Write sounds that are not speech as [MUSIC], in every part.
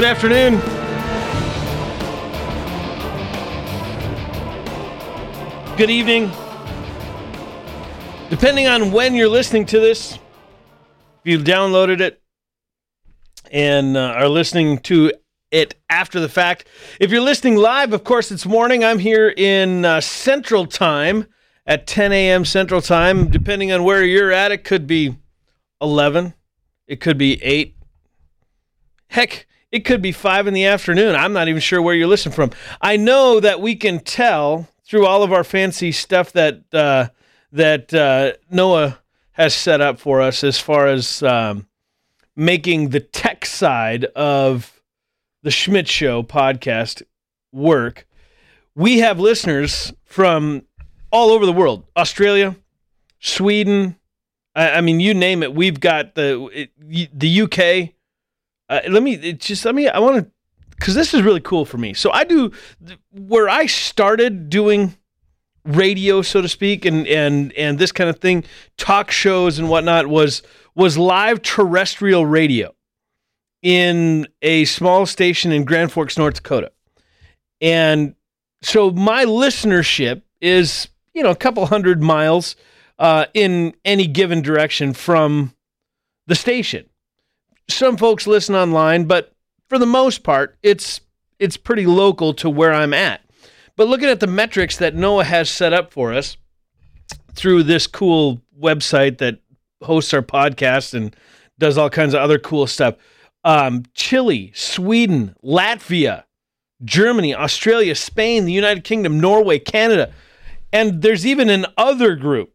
Good afternoon. Good evening. Depending on when you're listening to this, if you've downloaded it and uh, are listening to it after the fact. If you're listening live, of course, it's morning. I'm here in uh, Central Time at 10 a.m. Central Time. Depending on where you're at, it could be 11, it could be 8. Heck, it could be 5 in the afternoon. I'm not even sure where you're listening from. I know that we can tell through all of our fancy stuff that uh, that uh, Noah has set up for us as far as um, making the tech side of the Schmidt Show podcast work. We have listeners from all over the world Australia, Sweden. I, I mean, you name it. We've got the the UK. Uh, let me just let me. I want to because this is really cool for me. So I do where I started doing radio, so to speak, and and and this kind of thing, talk shows and whatnot was was live terrestrial radio in a small station in Grand Forks, North Dakota. And so my listenership is, you know, a couple hundred miles uh, in any given direction from the station. Some folks listen online, but for the most part, it's it's pretty local to where I'm at. But looking at the metrics that Noah has set up for us through this cool website that hosts our podcast and does all kinds of other cool stuff um, Chile, Sweden, Latvia, Germany, Australia, Spain, the United Kingdom, Norway, Canada. And there's even an other group,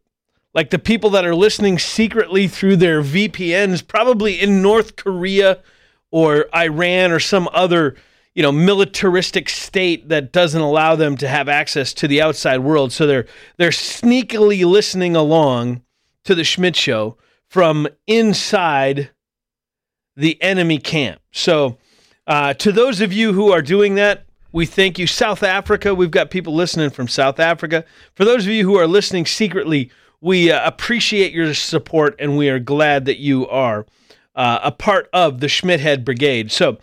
like the people that are listening secretly through their VPNs, probably in North Korea or Iran or some other, you know, militaristic state that doesn't allow them to have access to the outside world. So they're they're sneakily listening along to the Schmidt show from inside the enemy camp. So, uh, to those of you who are doing that, we thank you. South Africa, we've got people listening from South Africa. For those of you who are listening secretly, we uh, appreciate your support and we are glad that you are uh, a part of the Schmidthead Brigade. So,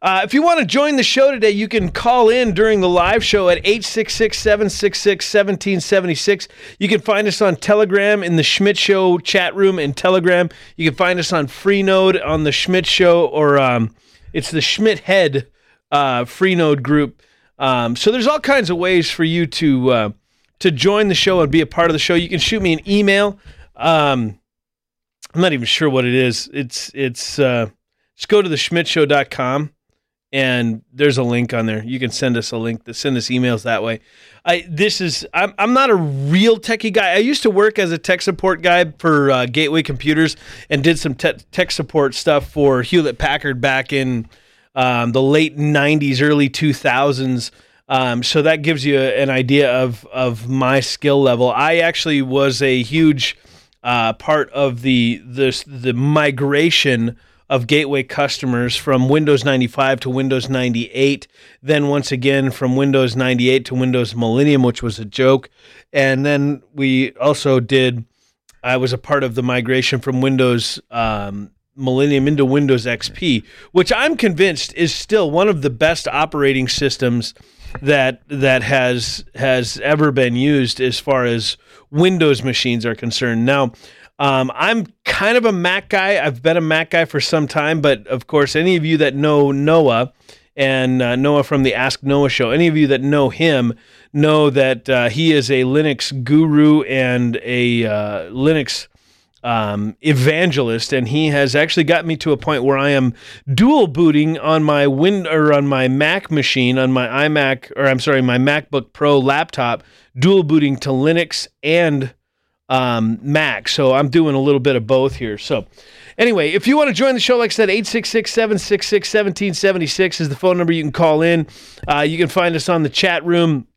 uh, if you want to join the show today, you can call in during the live show at 866 766 1776. You can find us on Telegram in the Schmidt Show chat room in Telegram. You can find us on Freenode on the Schmidt Show, or um, it's the Schmidt Head uh, Freenode group. Um, so there's all kinds of ways for you to uh, to join the show and be a part of the show. You can shoot me an email. Um, I'm not even sure what it is. It's it's uh, just go to the schmidtshow.com and there's a link on there. You can send us a link to send us emails that way. I this is I'm I'm not a real techie guy. I used to work as a tech support guy for uh, Gateway Computers and did some te- tech support stuff for Hewlett Packard back in um, the late '90s, early 2000s. Um, so that gives you an idea of of my skill level. I actually was a huge uh, part of the the the migration of Gateway customers from Windows 95 to Windows 98, then once again from Windows 98 to Windows Millennium, which was a joke. And then we also did, I was a part of the migration from Windows um, Millennium into Windows XP, which I'm convinced is still one of the best operating systems that that has has ever been used as far as Windows machines are concerned. Now, um, I'm kind of a Mac guy. I've been a Mac guy for some time, but of course, any of you that know Noah and uh, Noah from the Ask Noah show, any of you that know him know that uh, he is a Linux guru and a uh, Linux um, evangelist, and he has actually got me to a point where I am dual booting on my Win or on my Mac machine, on my iMac, or I'm sorry, my MacBook Pro laptop, dual booting to Linux and um, Mac. So I'm doing a little bit of both here. So Anyway, if you want to join the show, like I said, 866 766 1776 is the phone number you can call in. Uh, you can find us on the chat room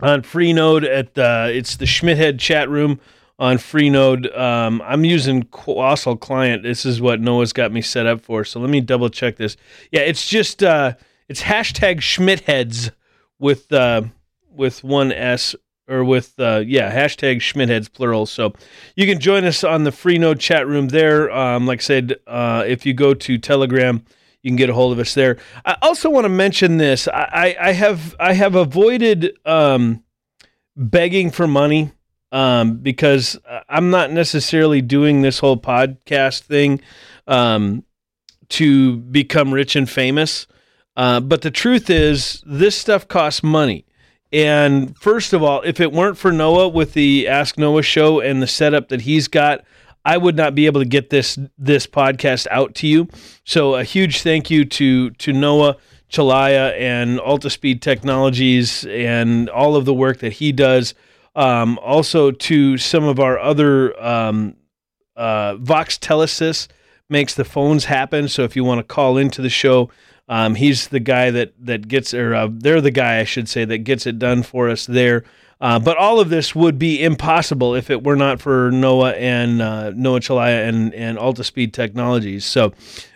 on Freenode at the, it's the Schmidthead chat room on Freenode. Um, I'm using Quassel Client. This is what Noah's got me set up for. So let me double check this. Yeah, it's just, uh, it's hashtag Schmidtheads with, uh, with one S or with uh, yeah hashtag Schmidtheads plural. So you can join us on the Freenode chat room there. Um, like I said, uh, if you go to Telegram, you can get a hold of us there. I also want to mention this. I, I, I have I have avoided um, begging for money um, because I'm not necessarily doing this whole podcast thing um, to become rich and famous. Uh, but the truth is, this stuff costs money. And first of all, if it weren't for Noah with the Ask Noah show and the setup that he's got, I would not be able to get this this podcast out to you. So a huge thank you to to Noah Chelliah and Altispeed Technologies and all of the work that he does. Um, also to some of our other um, uh, Voxtelesys makes the phones happen. So if you want to call into the show, um, he's the guy that that gets, or uh, they're the guy I should say that gets it done for us there. Uh, but all of this would be impossible if it were not for Noah and uh, Noah Chelliah and and Altispeed Technologies. So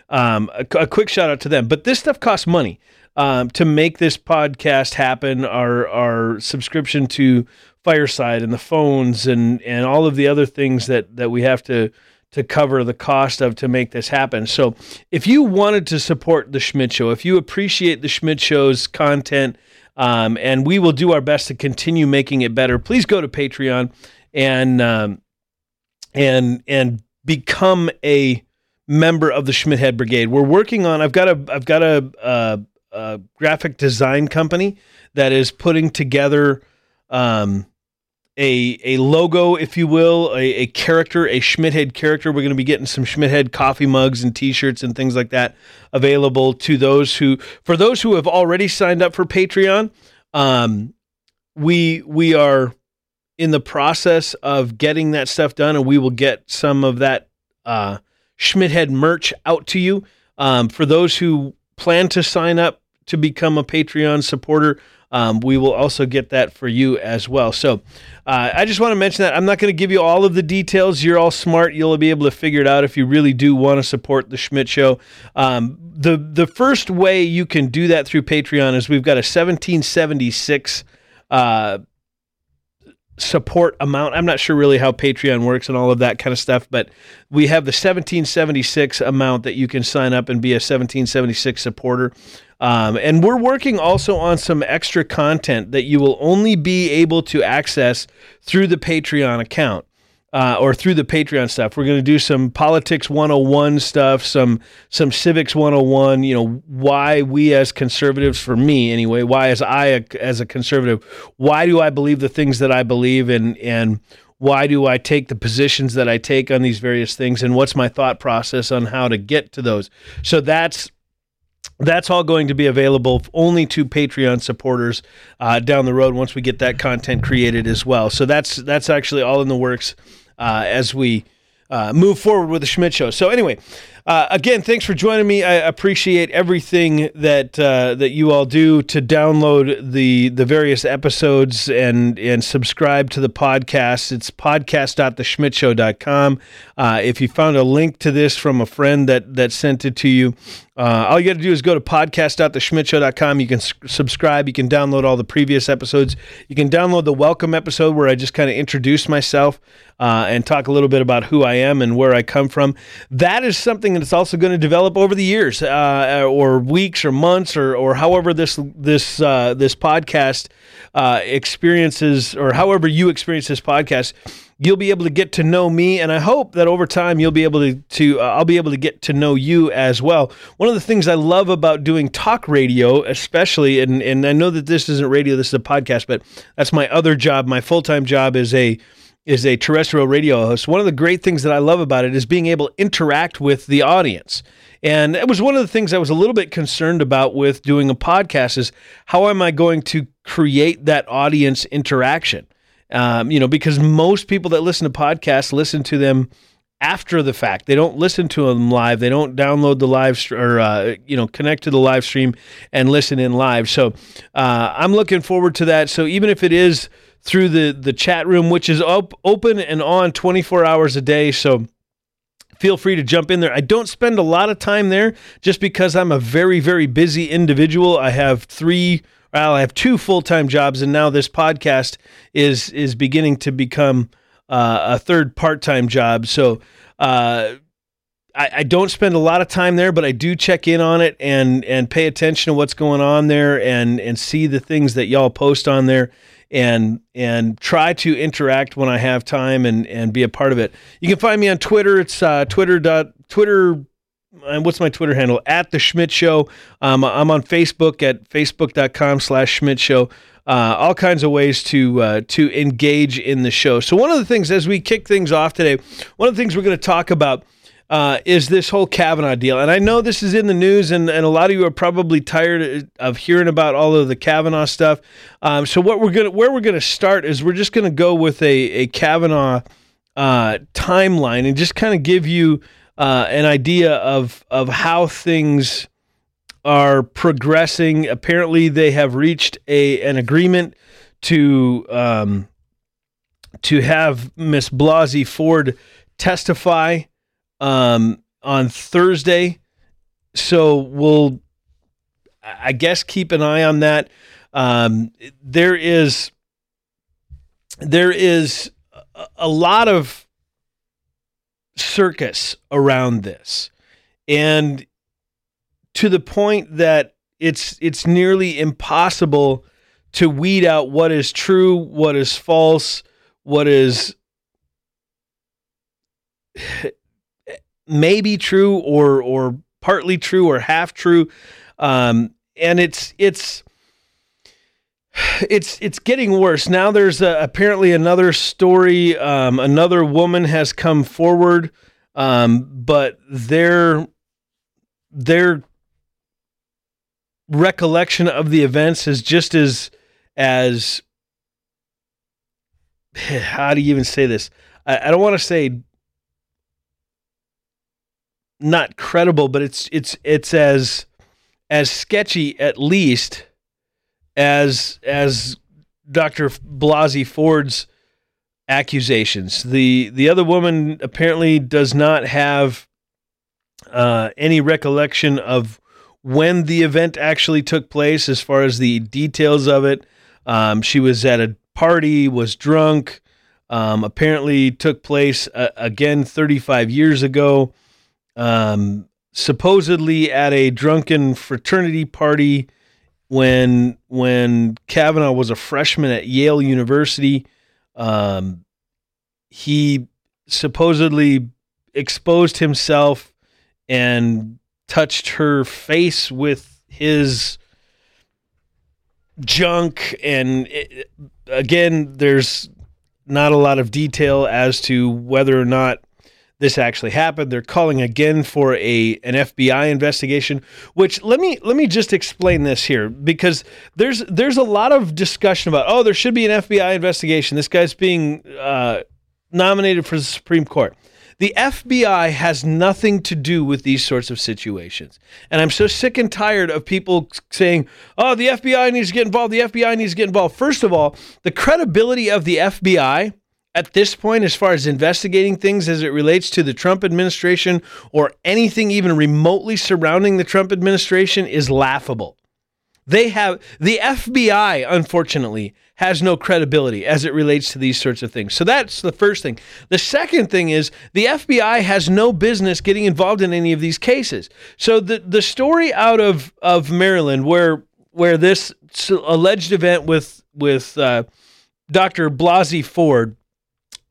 um, a, a, quick shout out to them. But this stuff costs money um, to make this podcast happen. Our our subscription to Fireside and the phones and and all of the other things that that we have to to cover the cost of to make this happen. So, if you wanted to support the Schmidt Show, if you appreciate the Schmidt Show's content, um, and we will do our best to continue making it better, please go to Patreon and um, and and become a member of the Schmidt Head Brigade. We're working on. I've got a I've got a, a, a graphic design company that is putting together. Um, a a logo, if you will, a, a character, a Schmidthead character. We're going to be getting some Schmidthead coffee mugs and T-shirts and things like that available to those who, for those who have already signed up for Patreon. Um, we we are in the process of getting that stuff done, and we will get some of that uh, Schmidthead merch out to you. Um, for those who plan to sign up to become a Patreon supporter, um, we will also get that for you as well. So uh, I just want to mention that I'm not going to give you all of the details. You're all smart. You'll be able to figure it out if you really do want to support the Schmidt Show. Um, the the first way you can do that through Patreon is we've got a 1776. Uh, support amount. I'm not sure really how Patreon works and all of that kind of stuff, but we have the 1776 amount that you can sign up and be a 1776 supporter. Um, and we're working also on some extra content that you will only be able to access through the Patreon account. Uh, or through the Patreon stuff. We're going to do some politics 101 stuff, some some civics 101. You know why we as conservatives, for me anyway, why as I as a conservative, why do I believe the things that I believe, and and why do I take the positions that I take on these various things, and what's my thought process on how to get to those. So that's that's all going to be available only to Patreon supporters uh, down the road once we get that content created as well. So that's that's actually all in the works uh, as we uh, move forward with the Schmidt Show. So anyway, uh, again, thanks for joining me. I appreciate everything that uh, that you all do to download the the various episodes and and subscribe to the podcast. It's podcast.theschmidtshow.com. Uh, if you found a link to this from a friend that that sent it to you, uh, all you got to do is go to podcast.theschmidtshow.com. You can s- subscribe. You can download all the previous episodes. You can download the welcome episode where I just kind of introduce myself uh, and talk a little bit about who I am and where I come from. That is something that it's also going to develop over the years, uh, or weeks, or months, or or however this this uh, this podcast uh, experiences, or however you experience this podcast you'll be able to get to know me and i hope that over time you'll be able to, to uh, i'll be able to get to know you as well. One of the things i love about doing talk radio especially and, and i know that this isn't radio this is a podcast but that's my other job. My full-time job is a is a terrestrial radio host one of the great things that i love about it is being able to interact with the audience and it was one of the things i was a little bit concerned about with doing a podcast is how am i going to create that audience interaction um, you know, because most people that listen to podcasts listen to them after the fact. They don't listen to them live. They don't download the live st- or uh, you know connect to the live stream and listen in live. So uh, I'm looking forward to that. So even if it is through the the chat room, which is op- open and on 24 hours a day, so feel free to jump in there. I don't spend a lot of time there just because I'm a very very busy individual. I have three. Well, I have two full time jobs, and now this podcast is is beginning to become uh, a third part time job. So uh, I, I, don't spend a lot of time there, but I do check in on it and and pay attention to what's going on there and and see the things that y'all post on there and and try to interact when I have time and and be a part of it. You can find me on Twitter. It's uh, Twitter dot Twitter. And what's my Twitter handle? At the Schmidt Show. Um, I'm on Facebook at facebook.com slash Schmidt Show uh, all kinds of ways to uh, to engage in the show. So one of the things as we kick things off today, one of the things we're going to talk about uh, is this whole Kavanaugh deal. And I know this is in the news, and, and a lot of you are probably tired of hearing about all of the Kavanaugh stuff. Um, so what we're gonna where we're gonna start is we're just gonna go with a a Kavanaugh uh, timeline and just kind of give you uh, an idea of of how things are progressing. Apparently, they have reached a an agreement to um, to have Miss Blasey Ford testify um, on Thursday. So we'll, I guess, keep an eye on that. Um, there is there is a lot of circus around this, and to the point that it's it's nearly impossible to weed out what is true, what is false, what is maybe true or or partly true or half true. Um, and it's it's [SIGHS] it's it's getting worse now. There's a, apparently another story. Um, another woman has come forward, um, but their their recollection of the events is just as as [SIGHS] how do you even say this? I, I don't want to say not credible, but it's it's it's as as sketchy at least as as Dr. Blasey Ford's accusations. The the other woman apparently does not have uh, any recollection of when the event actually took place, as far as the details of it. Um, she was at a party, was drunk. Um, apparently, took place uh, again 35 years ago. Um, supposedly at a drunken fraternity party when when Kavanaugh was a freshman at Yale University. Um, he supposedly exposed himself and touched her face with his junk and it, again there's not a lot of detail as to whether or not this actually happened they're calling again for a an FBI investigation which let me let me just explain this here because there's there's a lot of discussion about oh there should be an FBI investigation this guy's being uh, nominated for the Supreme Court the FBI has nothing to do with these sorts of situations. And I'm so sick and tired of people saying, oh, the FBI needs to get involved. The FBI needs to get involved. First of all, the credibility of the FBI at this point, as far as investigating things as it relates to the Trump administration or anything even remotely surrounding the Trump administration, is laughable. They have the FBI, unfortunately, has no credibility as it relates to these sorts of things. So that's the first thing. The second thing is the FBI has no business getting involved in any of these cases. So the the story out of of Maryland where where this alleged event with with uh, Dr. Blasey Ford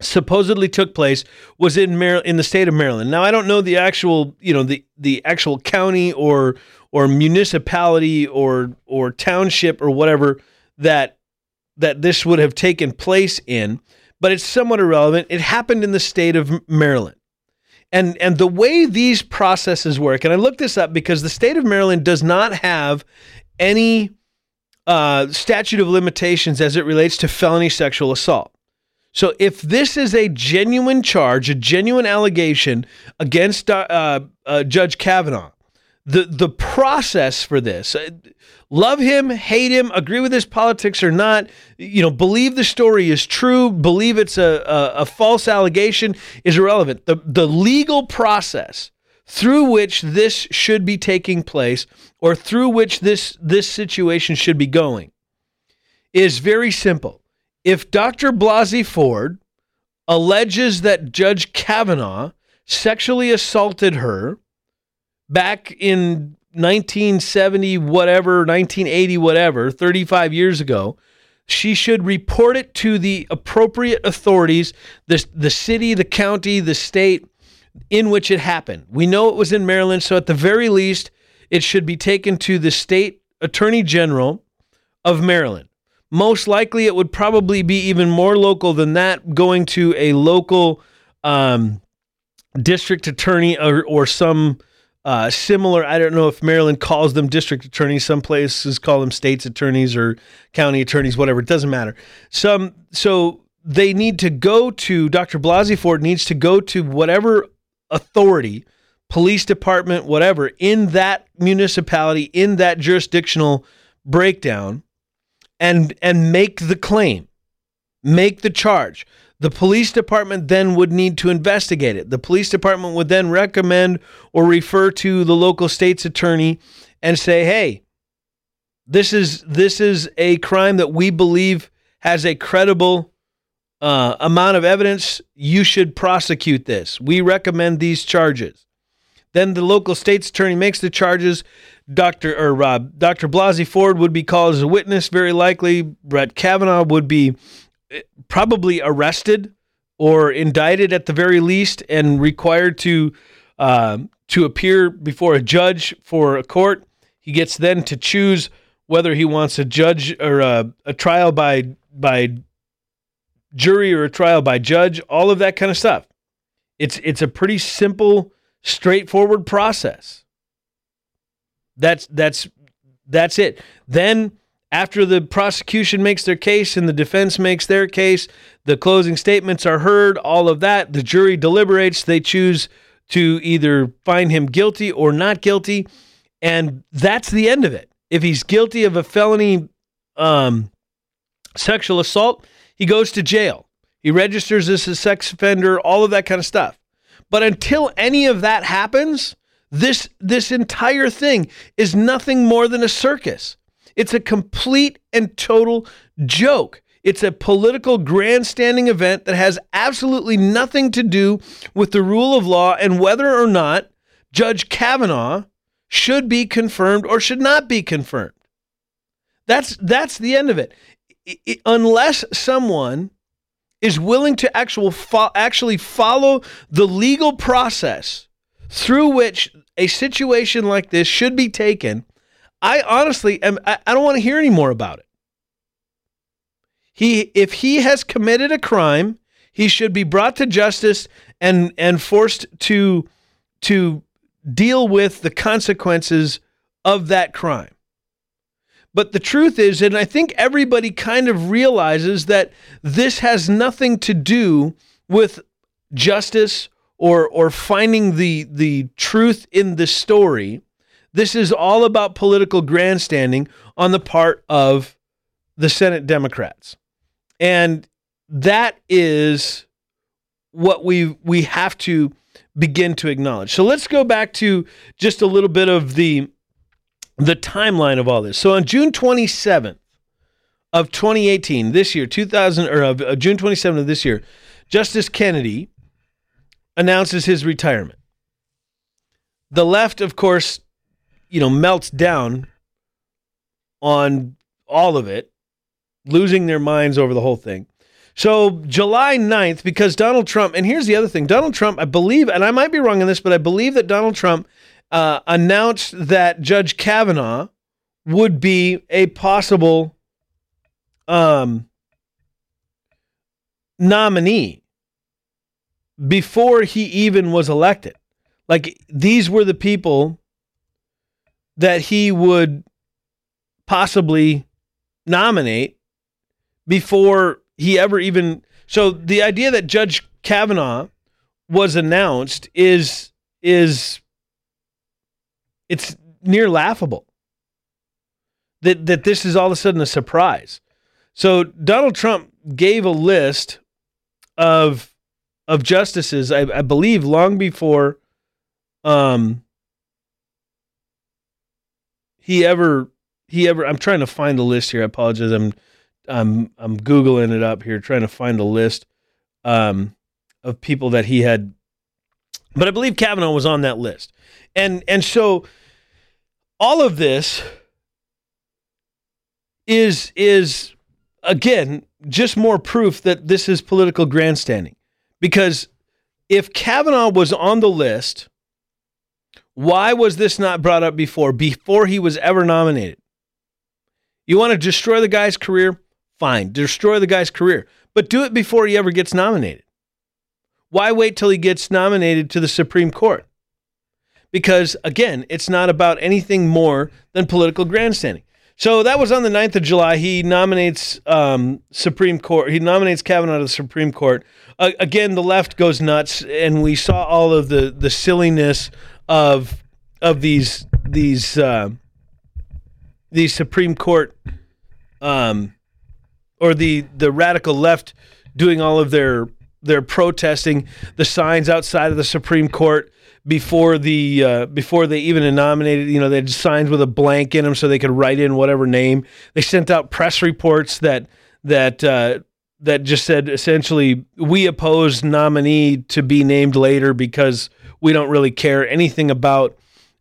supposedly took place was in Mar- in the state of Maryland. Now I don't know the actual, you know, the the actual county or or municipality or or township or whatever that that this would have taken place in, but it's somewhat irrelevant. It happened in the state of Maryland. And and the way these processes work, and I looked this up because the state of Maryland does not have any uh, statute of limitations as it relates to felony sexual assault. So if this is a genuine charge, a genuine allegation against uh, uh, Judge Kavanaugh, the the process for this, uh, love him, hate him, agree with his politics or not, you know, believe the story is true, believe it's a, a, a false allegation is irrelevant. The the legal process through which this should be taking place or through which this this situation should be going is very simple. If Dr. Blasey Ford alleges that Judge Kavanaugh sexually assaulted her back in 1970, whatever, 1980, whatever, 35 years ago, she should report it to the appropriate authorities, the, the city, the county, the state in which it happened. We know it was in Maryland, so at the very least, it should be taken to the state attorney general of Maryland. Most likely, it would probably be even more local than that, going to a local um, district attorney or, or some uh, similar. I don't know if Maryland calls them district attorneys. Some places call them states attorneys or county attorneys, whatever. It doesn't matter. Some so they need to go to Dr. Blasey Ford needs to go to whatever authority, police department, whatever, in that municipality, in that jurisdictional breakdown, and and make the claim, make the charge. The police department then would need to investigate it. The police department would then recommend or refer to the local state's attorney and say, "Hey, this is this is a crime that we believe has a credible uh, amount of evidence. You should prosecute this. We recommend these charges." Then the local state's attorney makes the charges. Dr. or uh, Dr. Blasey Ford would be called as a witness, very likely. Brett Kavanaugh would be eh, probably arrested or indicted at the very least and required to uh, to appear before a judge for a court. He gets then to choose whether he wants a judge or a, a trial by by jury or a trial by judge. All of that kind of stuff. It's it's a pretty simple, straightforward process. That's that's that's it. Then after the prosecution makes their case and the defense makes their case, the closing statements are heard, all of that, the jury deliberates, they choose to either find him guilty or not guilty, and that's the end of it. If he's guilty of a felony um, sexual assault, he goes to jail. He registers as a sex offender, all of that kind of stuff. But until any of that happens, this this entire thing is nothing more than a circus. It's a complete and total joke. It's a political grandstanding event that has absolutely nothing to do with the rule of law and whether or not Judge Kavanaugh should be confirmed or should not be confirmed. That's that's the end of it. it unless someone is willing to actual fo- actually follow the legal process through which a situation like this should be taken, I honestly am I, I don't want to hear any more about it. He if he has committed a crime, he should be brought to justice and and forced to to deal with the consequences of that crime. But the truth is, and I think everybody kind of realizes that this has nothing to do with justice or or finding the the truth in the story. This is all about political grandstanding on the part of the Senate Democrats. And that is what we we have to begin to acknowledge. So let's go back to just a little bit of the the timeline of all this. So on June 27th of 2018, this year, 2000 or of uh, June 27th of this year, Justice Kennedy announces his retirement. The left, of course, you know, melts down on all of it, losing their minds over the whole thing. So, July 9th, because Donald Trump, and here's the other thing Donald Trump, I believe, and I might be wrong on this, but I believe that Donald Trump uh, announced that Judge Kavanaugh would be a possible um, nominee before he even was elected. Like these were the people that he would possibly nominate before he ever even So the idea that Judge Kavanaugh was announced is is it's near laughable. That that this is all of a sudden a surprise. So Donald Trump gave a list of of justices, I, I believe, long before um he ever he ever I'm trying to find the list here. I apologize. I'm I'm I'm googling it up here trying to find a list um of people that he had but I believe Kavanaugh was on that list. And and so all of this is is again just more proof that this is political grandstanding. Because if Kavanaugh was on the list, why was this not brought up before, before he was ever nominated? You want to destroy the guy's career? Fine, destroy the guy's career, but do it before he ever gets nominated. Why wait till he gets nominated to the Supreme Court? Because again, it's not about anything more than political grandstanding. So that was on the 9th of July. He nominates um, Supreme Court. He nominates Kavanaugh to the Supreme Court. Uh, again, the left goes nuts, and we saw all of the the silliness of of these these uh, these Supreme Court um, or the the radical left doing all of their their protesting the signs outside of the Supreme Court before the uh, before they even nominated. You know, they had signs with a blank in them so they could write in whatever name. They sent out press reports that that uh, that just said essentially we oppose nominee to be named later because we don't really care anything about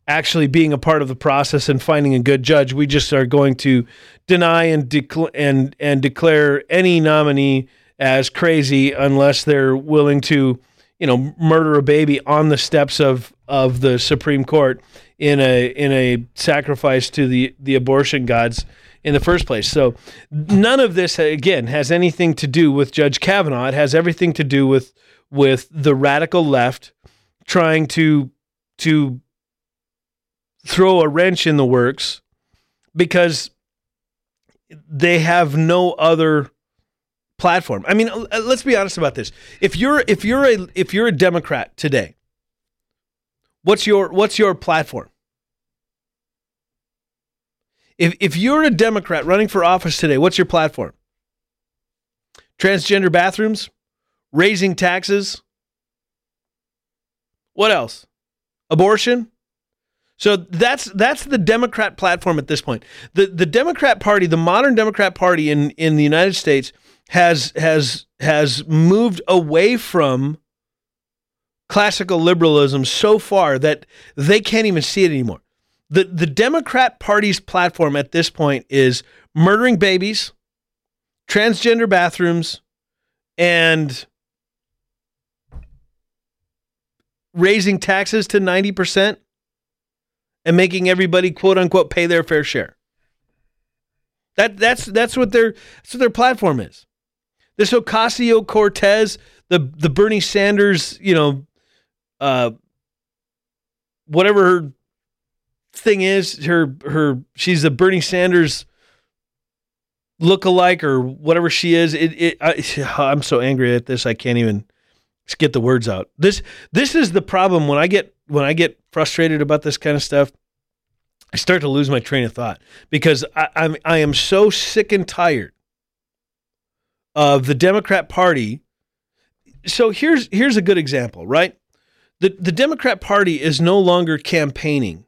actually being a part of the process and finding a good judge. We just are going to deny and declare and and declare any nominee as crazy unless they're willing to you know, murder a baby on the steps of of the Supreme Court in a in a sacrifice to the the abortion gods in the first place. So none of this again has anything to do with Judge Kavanaugh. It has everything to do with with the radical left trying to to throw a wrench in the works because they have no other platform. I mean, let's be honest about this. If you're if you're a if you're a Democrat today, what's your what's your platform? If if you're a Democrat running for office today, what's your platform? Transgender bathrooms, raising taxes. What else? Abortion? So that's that's the Democrat platform at this point. The the Democrat Party, the modern Democrat Party in in the United States has has has moved away from classical liberalism so far that they can't even see it anymore. The the Democrat Party's platform at this point is murdering babies, transgender bathrooms, and raising taxes to 90% and making everybody quote unquote pay their fair share. That that's that's what their that's what their platform is. This Ocasio Cortez, the the Bernie Sanders, you know, uh, whatever her thing is, her her she's a Bernie Sanders look-alike or whatever she is. It, it I, [SIGHS] I'm so angry at this I can't even get the words out. This this is the problem when I get when I get frustrated about this kind of stuff. I start to lose my train of thought because I, I'm I am so sick and tired of the Democrat Party. So here's here's a good example, right? The the Democrat Party is no longer campaigning.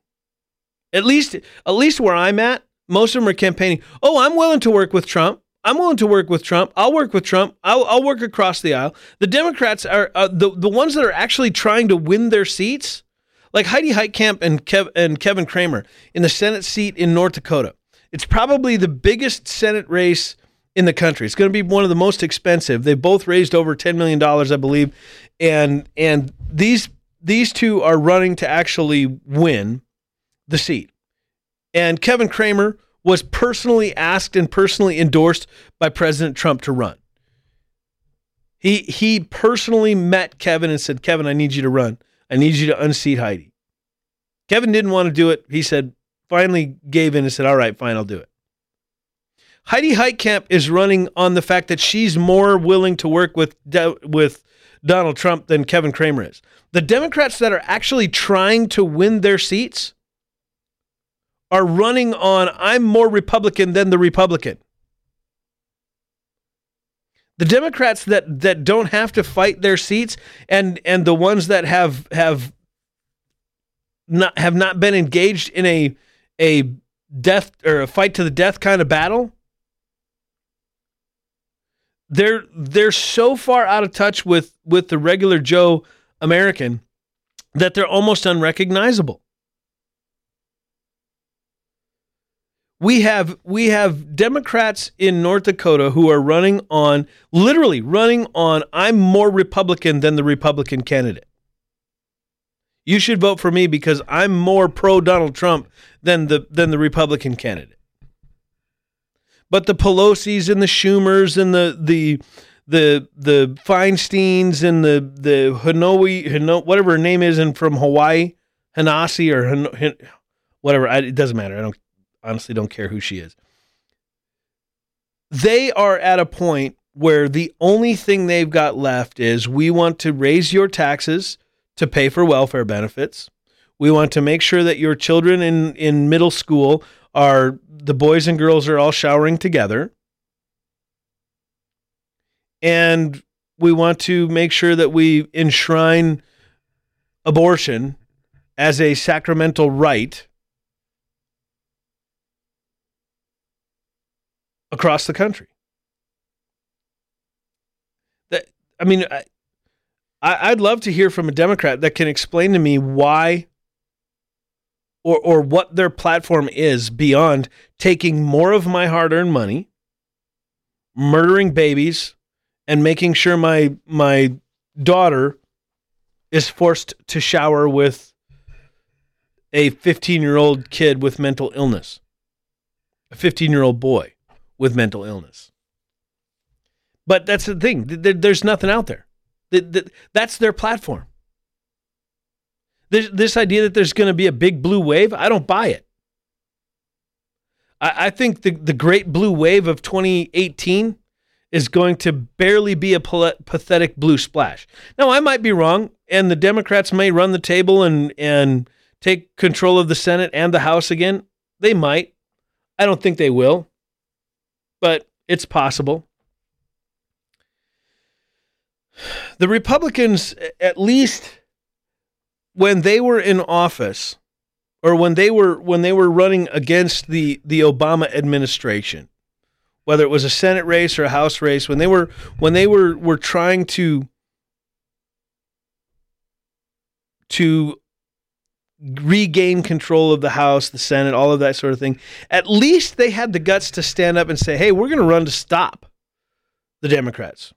At least at least where I'm at, most of them are campaigning. Oh, I'm willing to work with Trump. I'm willing to work with Trump. I'll work with Trump. I'll, I'll work across the aisle. The Democrats are uh, the the ones that are actually trying to win their seats, like Heidi Heitkamp and Kev, and Kevin Cramer in the Senate seat in North Dakota. It's probably the biggest Senate race in the country. It's going to be one of the most expensive. They both raised over ten million dollars, I believe, and and these these two are running to actually win the seat. And Kevin Cramer was personally asked and personally endorsed by President Trump to run. He he personally met Kevin and said, "Kevin, I need you to run. I need you to unseat Heidi." Kevin didn't want to do it. He said, finally gave in and said, "All right, fine, I'll do it." Heidi Heitkamp is running on the fact that she's more willing to work with with Donald Trump than Kevin Cramer is. The Democrats that are actually trying to win their seats are running on I'm more Republican than the Republican. The Democrats that that don't have to fight their seats and and the ones that have have not have not been engaged in a a death or a fight to the death kind of battle they're they're so far out of touch with with the regular Joe American that they're almost unrecognizable. We have we have Democrats in North Dakota who are running on literally running on I'm more Republican than the Republican candidate. You should vote for me because I'm more pro Donald Trump than the than the Republican candidate. But the Pelosi's and the Schumers and the the the the Feinsteins and the the Hanoi Hanoi whatever her name is and from Hawaii Hanasi or whatever I, it doesn't matter. I don't honestly don't care who she is. They are at a point where the only thing they've got left is we want to raise your taxes to pay for welfare benefits. We want to make sure that your children in, in middle school are the boys and girls are all showering together. And we want to make sure that we enshrine abortion as a sacramental right across the country. That I mean, I, I'd love to hear from a Democrat that can explain to me why or or what their platform is beyond taking more of my hard-earned money, murdering babies, and making sure my my daughter is forced to shower with a 15-year-old kid with mental illness. A 15-year-old boy with mental illness. But that's the thing. There's nothing out there. That's their platform. This, this idea that there's going to be a big blue wave, I don't buy it. I, I think the, the great blue wave of 2018 is going to barely be a pathetic blue splash. Now, I might be wrong, and the Democrats may run the table and, and take control of the Senate and the House again. They might. I don't think they will, but it's possible. The Republicans, at least when they were in office or when they were when they were running against the the Obama administration, whether it was a Senate race or a House race, when they were when they were were trying to to regain control of the House, the Senate, all of that sort of thing, at least they had the guts to stand up and say, "Hey, we're going to run to stop the Democrats.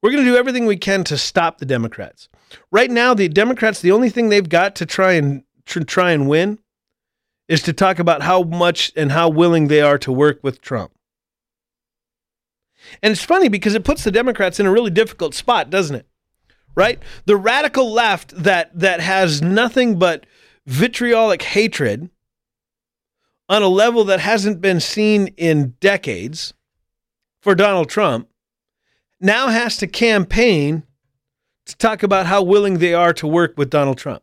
We're going to do everything we can to stop the Democrats." Right now, the Democrats, the only thing they've got to try and tr- try and win is to talk about how much and how willing they are to work with Trump. And it's funny because it puts the Democrats in a really difficult spot, doesn't it? Right? The radical left that that has nothing but vitriolic hatred on a level that hasn't been seen in decades for Donald Trump now has to campaign to talk about how willing they are to work with Donald Trump.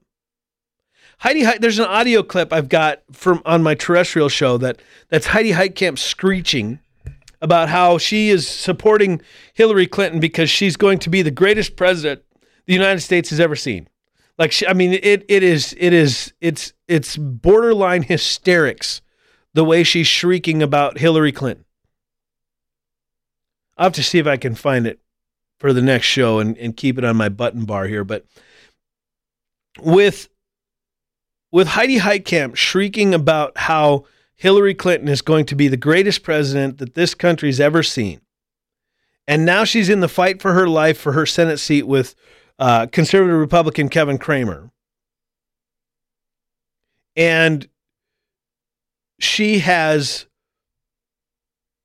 Heidi, there's an audio clip I've got from on my terrestrial show that that's Heidi Heitkamp screeching about how she is supporting Hillary Clinton because she's going to be the greatest president the United States has ever seen. Like she, I mean, it it is it is it's it's borderline hysterics the way she's shrieking about Hillary Clinton. I'll have to see if I can find it for the next show and, and keep it on my button bar here. But with with Heidi Heitkamp shrieking about how Hillary Clinton is going to be the greatest president that this country's ever seen. And now she's in the fight for her life for her Senate seat with uh, conservative Republican Kevin Cramer. And she has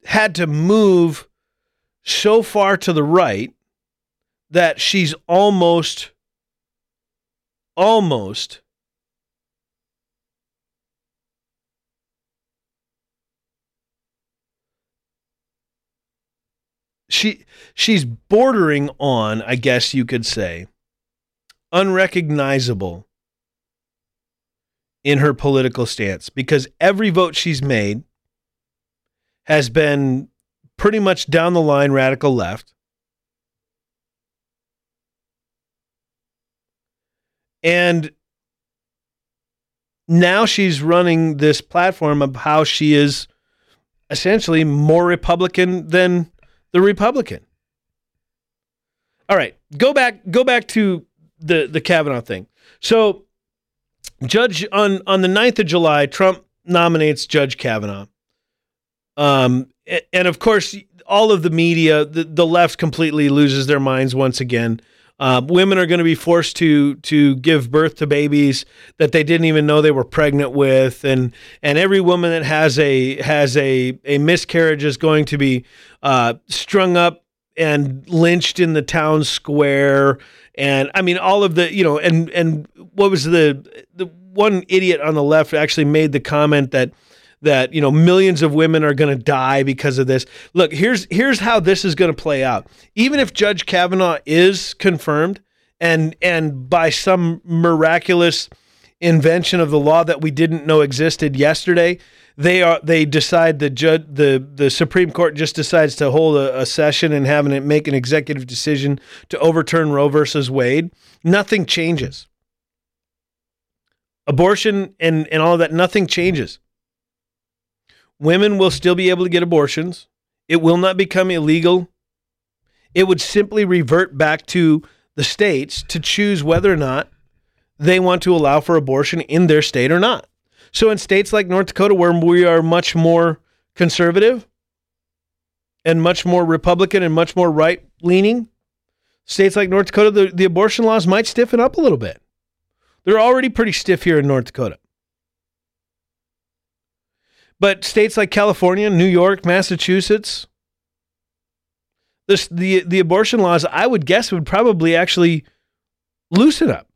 had to move so far to the right that she's almost, almost she she's bordering on, I guess you could say, unrecognizable in her political stance because every vote she's made has been pretty much down the line radical left. And now she's running this platform of how she is essentially more Republican than the Republican. All right, go back go back to the the Kavanaugh thing. So Judge on on the 9th of July, Trump nominates Judge Kavanaugh. Um and of course all of the media, the, the left completely loses their minds once again. Uh, women are going to be forced to to give birth to babies that they didn't even know they were pregnant with, and and every woman that has a has a a miscarriage is going to be uh, strung up and lynched in the town square. And I mean, all of the you know, and and what was the the one idiot on the left actually made the comment that that you know millions of women are going to die because of this. Look, here's here's how this is going to play out. Even if Judge Kavanaugh is confirmed and and by some miraculous invention of the law that we didn't know existed yesterday, they are they decide the judge the the Supreme Court just decides to hold a, a session and having it make an executive decision to overturn Roe versus Wade. Nothing changes. Abortion and and all of that, nothing changes. Women will still be able to get abortions. It will not become illegal. It would simply revert back to the states to choose whether or not they want to allow for abortion in their state or not. So, in states like North Dakota, where we are much more conservative and much more Republican and much more right leaning, states like North Dakota, the, the abortion laws might stiffen up a little bit. They're already pretty stiff here in North Dakota. But states like California, New York, Massachusetts, this, the the abortion laws, I would guess, would probably actually loosen up.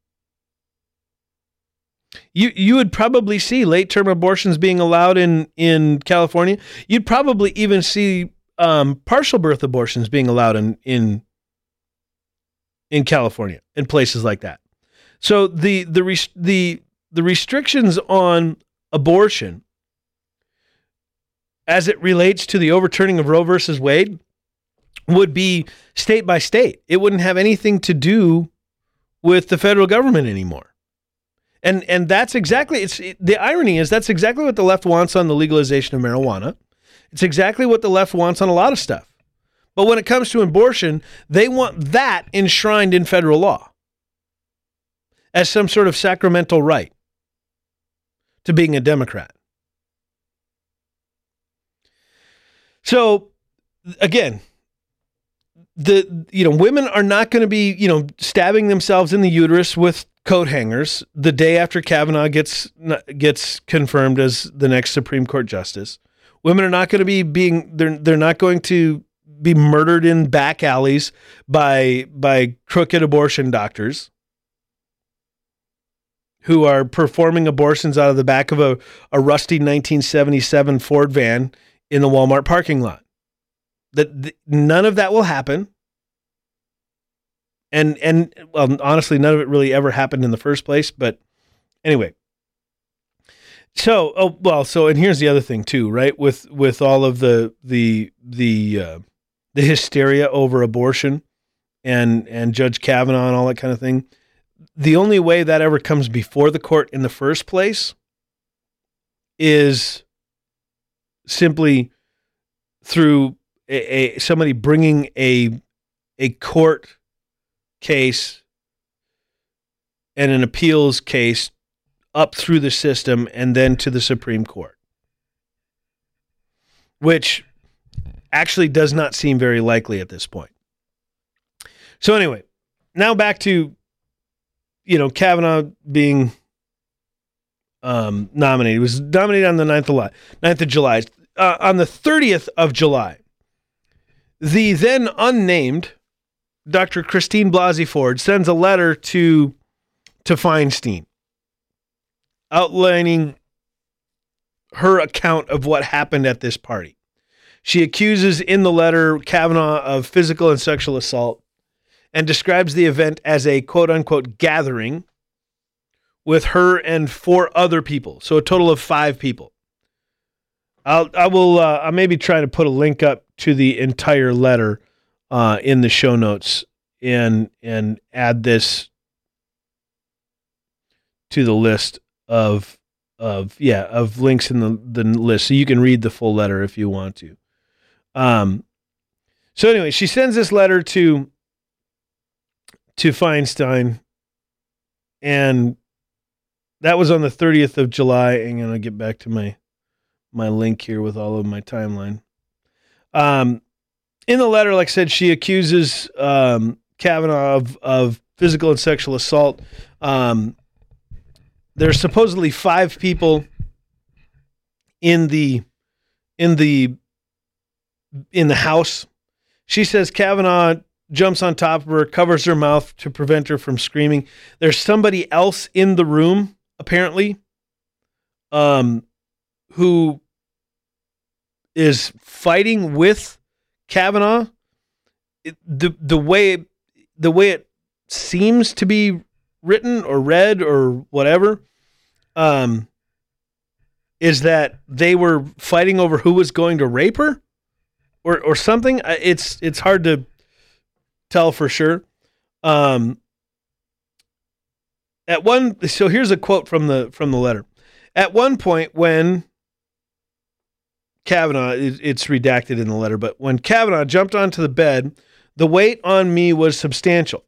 You you would probably see late term abortions being allowed in in California. You'd probably even see um, partial birth abortions being allowed in in in California in places like that. So the the the the restrictions on abortion as it relates to the overturning of Roe versus Wade would be state by state. It wouldn't have anything to do with the federal government anymore. And and that's exactly it's it, the irony is that's exactly what the left wants on the legalization of marijuana. It's exactly what the left wants on a lot of stuff. But when it comes to abortion, they want that enshrined in federal law as some sort of sacramental right to being a Democrat. So again, the you know women are not going to be you know stabbing themselves in the uterus with coat hangers the day after Kavanaugh gets gets confirmed as the next Supreme Court justice. Women are not going to be being they're they're not going to be murdered in back alleys by by crooked abortion doctors who are performing abortions out of the back of a, a rusty 1977 Ford van in the Walmart parking lot. That none of that will happen. And and well, honestly, none of it really ever happened in the first place. But anyway, so oh well, so and here's the other thing too, right? With with all of the the the uh, the hysteria over abortion and and Judge Kavanaugh and all that kind of thing. The only way that ever comes before the court in the first place is simply through a, a somebody bringing a a court case and an appeals case up through the system and then to the Supreme Court, which actually does not seem very likely at this point. So anyway, now back to you know Kavanaugh being um, nominated. He was nominated on the 9th of July. 9th of July. Uh, on the 30th of July, the then unnamed Dr. Christine Blasey Ford sends a letter to to Feinstein outlining her account of what happened at this party. She accuses in the letter Kavanaugh of physical and sexual assault and describes the event as a quote unquote gathering with her and four other people. So a total of five people. I'll, I will, uh, I'll maybe try to put a link up to the entire letter uh, in the show notes and, and add this to the list of, of, yeah, of links in the, the list. So you can read the full letter if you want to. Um, so anyway, she sends this letter to to Feinstein, and that was on the 30th of July. And I'm gonna get back to my my link here with all of my timeline. Um, in the letter, like I said, she accuses um, Kavanaugh of, of physical and sexual assault. Um, there's supposedly five people in the in the in the house. She says Kavanaugh jumps on top of her, covers her mouth to prevent her from screaming. There's somebody else in the room, apparently, um, who is fighting with Kavanaugh. It, the the way the way it seems to be written or read or whatever, um, is that they were fighting over who was going to rape her or or something. It's it's hard to tell for sure. Um, at one, so here's a quote from the from the letter. At one point, when Kavanaugh, it's redacted in the letter, but when Kavanaugh jumped onto the bed, the weight on me was substantial.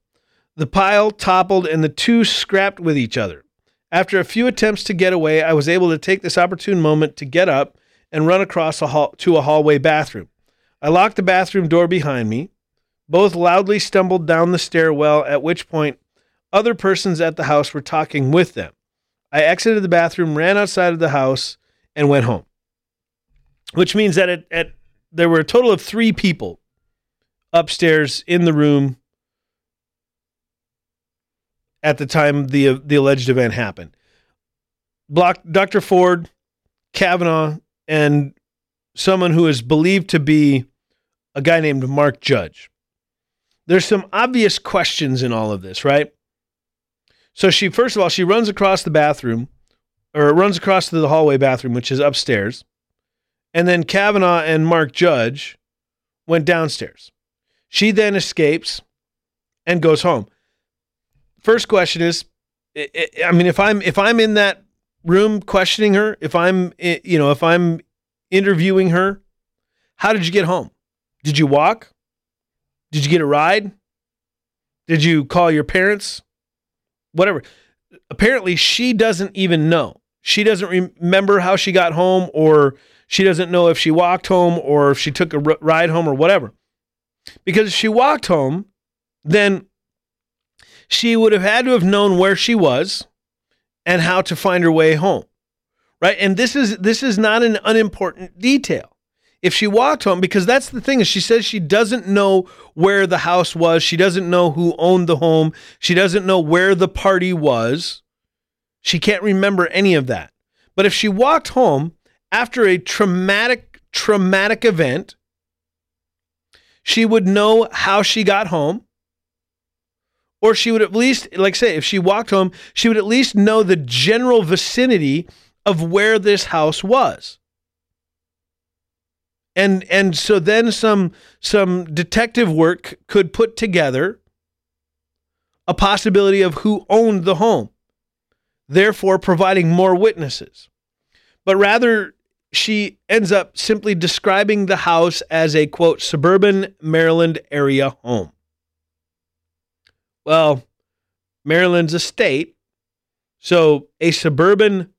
The pile toppled and the two scrapped with each other. After a few attempts to get away, I was able to take this opportune moment to get up and run across a hall to a hallway bathroom. I locked the bathroom door behind me. Both loudly stumbled down the stairwell, at which point other persons at the house were talking with them. I exited the bathroom, ran outside of the house, and went home. Which means that at, at there were a total of three people upstairs in the room at the time the the alleged event happened. Block, Dr. Ford, Kavanaugh, and someone who is believed to be a guy named Mark Judge. There's some obvious questions in all of this, right? So she first of all she runs across the bathroom or runs across to the hallway bathroom which is upstairs. And then Kavanaugh and Mark Judge went downstairs. She then escapes and goes home. First question is I mean if I'm if I'm in that room questioning her, if I'm you know, if I'm interviewing her, how did you get home? Did you walk? Did you get a ride? Did you call your parents? Whatever. Apparently, she doesn't even know. She doesn't remember how she got home, or she doesn't know if she walked home or if she took a r- ride home or whatever. Because if she walked home, then she would have had to have known where she was and how to find her way home. Right? And this is this is not an unimportant detail if she walked home because that's the thing is she says she doesn't know where the house was she doesn't know who owned the home she doesn't know where the party was. She can't remember any of that. But if she walked home after a traumatic traumatic event she would know how she got home or she would at least like say if she walked home she would at least know the general vicinity of where this house was and and so then some some detective work could put together a possibility of who owned the home therefore providing more witnesses. But rather she ends up simply describing the house as a quote suburban maryland area home. Well maryland's a state so a suburban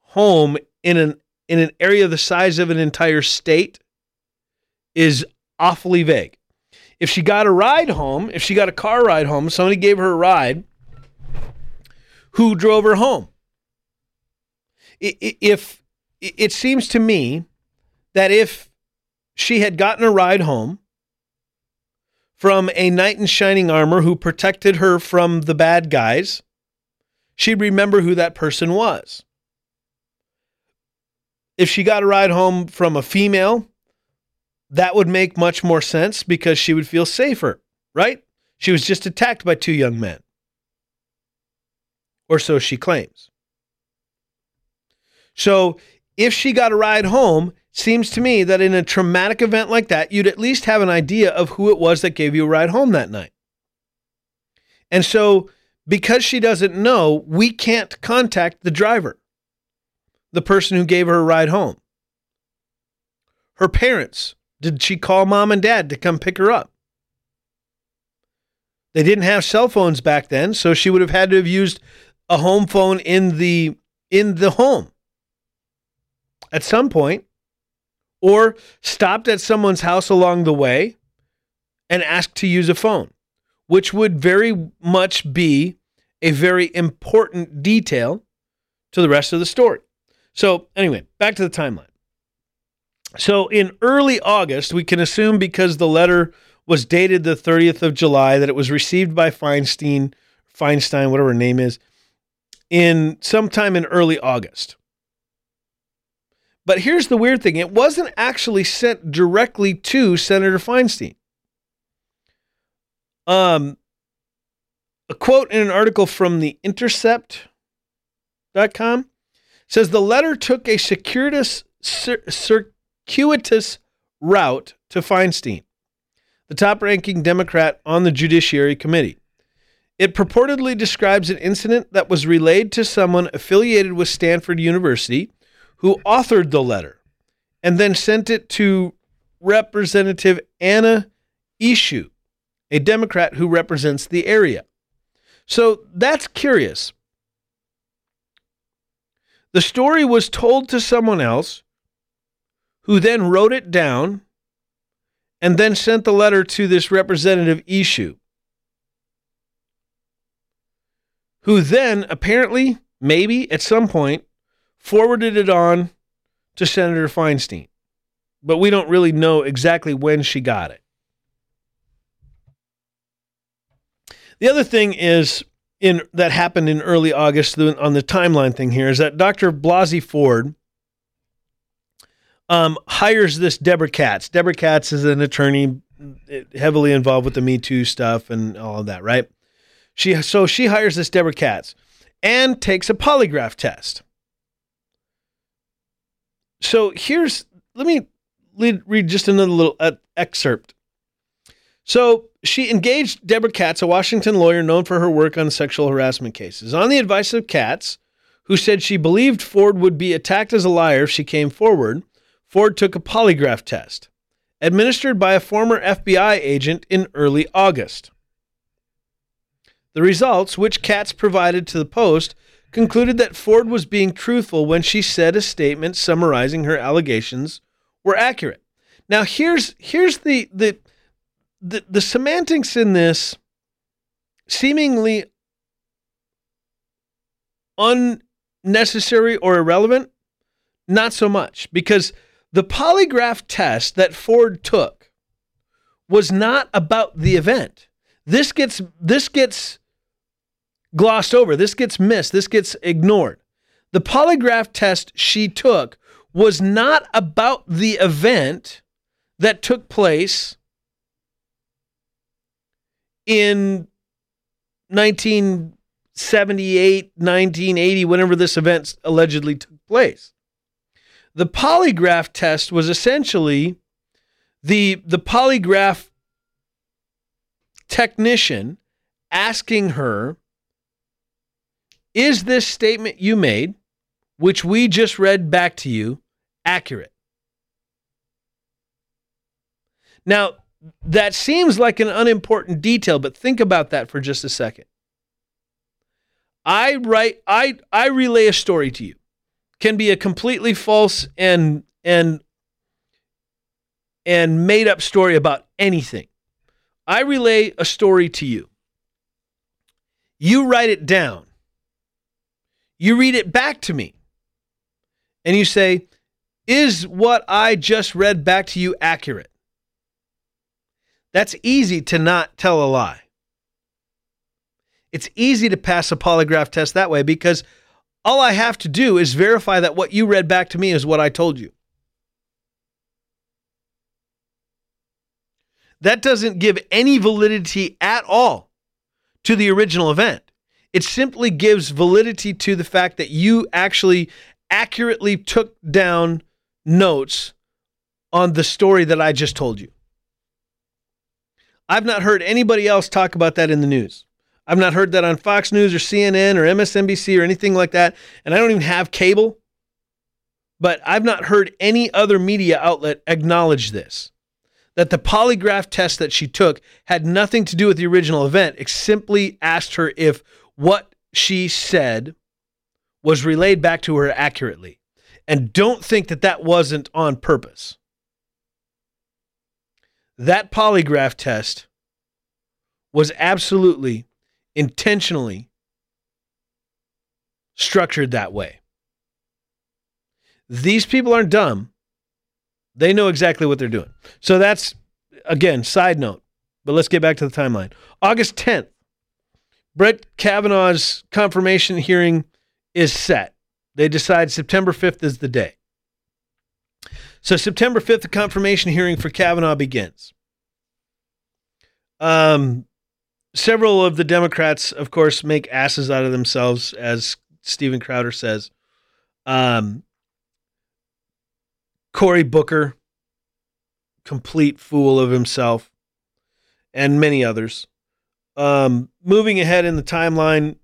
home in an in an area the size of an entire state is awfully vague. If she got a ride home, if she got a car ride home, somebody gave her a ride, who drove her home? If it seems to me that if she had gotten a ride home from a knight in shining armor who protected her from the bad guys, she'd remember who that person was if she got a ride home from a female that would make much more sense because she would feel safer, right? She was just attacked by two young men. Or so she claims. So if she got a ride home, seems to me that in a traumatic event like that, you'd at least have an idea of who it was that gave you a ride home that night. And so, because she doesn't know, we can't contact the driver, the person who gave her a ride home. Her parents, did she call mom and dad to come pick her up? They didn't have cell phones back then, so she would have had to have used a home phone in the in the home at some point or stopped at someone's house along the way and asked to use a phone, which would very much be a very important detail to the rest of the story. So, anyway, back to the timeline. So, in early August, we can assume because the letter was dated the 30th of July that it was received by Feinstein, Feinstein, whatever her name is, in sometime in early August. But here's the weird thing it wasn't actually sent directly to Senator Feinstein. Um, a quote in an article from the intercept.com says the letter took a circuitous, circuitous route to Feinstein, the top ranking Democrat on the Judiciary Committee. It purportedly describes an incident that was relayed to someone affiliated with Stanford University who authored the letter and then sent it to Representative Anna Eshoo, a Democrat who represents the area. So that's curious. The story was told to someone else who then wrote it down and then sent the letter to this Representative Eshoo, who then apparently, maybe at some point, forwarded it on to Senator Feinstein, but we don't really know exactly when she got it. The other thing is in that happened in early August on the timeline thing here is that Dr. Blasey Ford um, hires this Deborah Katz. Deborah Katz is an attorney heavily involved with the Me Too stuff and all of that, right? She so she hires this Deborah Katz and takes a polygraph test. So here's let me read just another little uh, excerpt. So she engaged Deborah Katz, a Washington lawyer known for her work on sexual harassment cases. On the advice of Katz, who said she believed Ford would be attacked as a liar if she came forward, Ford took a polygraph test administered by a former FBI agent in early August. The results, which Katz provided to the Post, concluded that Ford was being truthful when she said a statement summarizing her allegations were accurate. Now here's here's the the the, the semantics in this seemingly unnecessary or irrelevant not so much because the polygraph test that Ford took was not about the event. This gets this gets glossed over. This gets missed. This gets ignored. The polygraph test she took was not about the event that took place in 1978, 1980, whenever this event allegedly took place. The polygraph test was essentially the, the polygraph technician asking her is this statement you made, which we just read back to you, accurate? Now, that seems like an unimportant detail, but think about that for just a second. I write I I relay a story to you. Can be a completely false and and and made up story about anything. I relay a story to you. You write it down. You read it back to me and you say, Is what I just read back to you accurate? That's easy to not tell a lie. It's easy to pass a polygraph test that way because all I have to do is verify that what you read back to me is what I told you. that doesn't give any validity at all to the original event. It simply gives validity to the fact that you actually accurately took down notes on the story that I just told you. I've not heard anybody else talk about that in the news. I've not heard that on Fox News or CNN or MSNBC or anything like that. And I don't even have cable. But I've not heard any other media outlet acknowledge this that the polygraph test that she took had nothing to do with the original event. It simply asked her if what she said was relayed back to her accurately. And don't think that that wasn't on purpose. That polygraph test was absolutely intentionally structured that way. These people aren't dumb. They know exactly what they're doing. So that's, again, side note. But let's get back to the timeline. August 10th, Brett Kavanaugh's confirmation hearing is set. They decide September 5th is the day. So September 5th, the confirmation hearing for Kavanaugh begins. Um, several of the Democrats, of course, make asses out of themselves, as Steven Crowder says. Um, Cory Booker, complete fool of himself, and many others. Um, moving ahead in the timeline,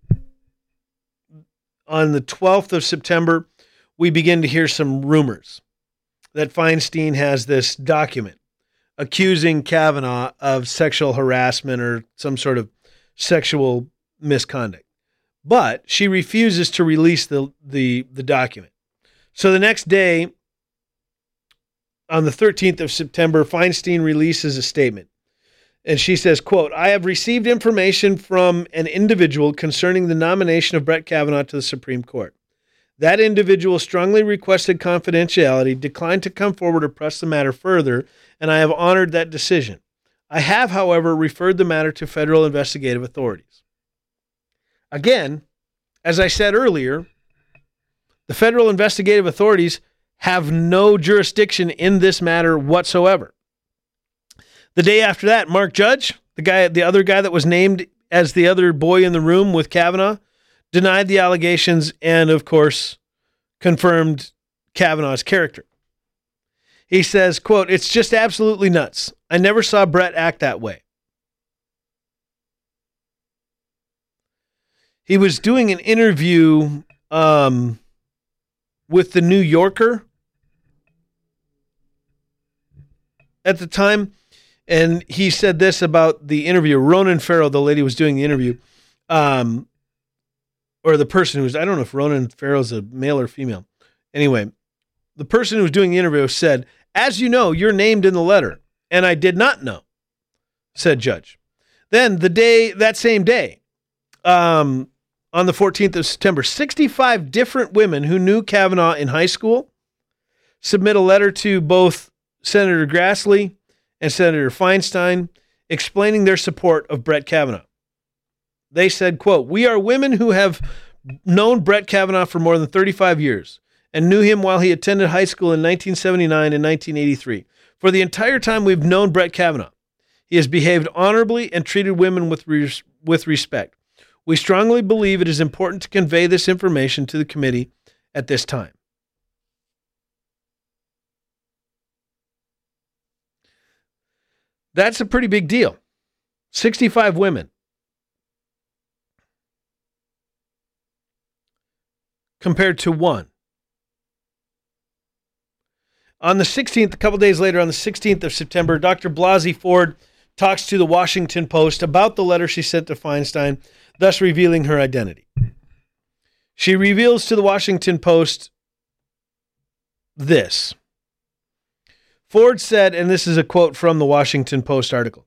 on the 12th of September, we begin to hear some rumors that Feinstein has this document accusing Kavanaugh of sexual harassment or some sort of sexual misconduct. But she refuses to release the, the, the document. So the next day, on the 13th of September, Feinstein releases a statement. And she says, quote, I have received information from an individual concerning the nomination of Brett Kavanaugh to the Supreme Court. That individual strongly requested confidentiality, declined to come forward to press the matter further, and I have honored that decision. I have, however, referred the matter to federal investigative authorities. Again, as I said earlier, the federal investigative authorities have no jurisdiction in this matter whatsoever. The day after that, Mark Judge, the guy, the other guy that was named as the other boy in the room with Kavanaugh, denied the allegations and, of course, confirmed Kavanaugh's character. He says, quote, it's just absolutely nuts. I never saw Brett act that way. He was doing an interview um, with the New Yorker at the time, and he said this about the interview. Ronan Farrow, the lady was doing the interview, um, or the person who was, I don't know if Ronan Farrow's a male or female. Anyway, the person who was doing the interview said, As you know, you're named in the letter. And I did not know, said Judge. Then the day, that same day, um, on the 14th of September, 65 different women who knew Kavanaugh in high school submit a letter to both Senator Grassley and Senator Feinstein explaining their support of Brett Kavanaugh. They said, quote, We are women who have known Brett Kavanaugh for more than 35 years and knew him while he attended high school in 1979 and 1983. For the entire time we've known Brett Kavanaugh, he has behaved honorably and treated women with, res- with respect. We strongly believe it is important to convey this information to the committee at this time. That's a pretty big deal. 65 women. Compared to one. On the 16th, a couple days later, on the 16th of September, Dr. Blasey Ford talks to the Washington Post about the letter she sent to Feinstein, thus revealing her identity. She reveals to the Washington Post this. Ford said, and this is a quote from the Washington Post article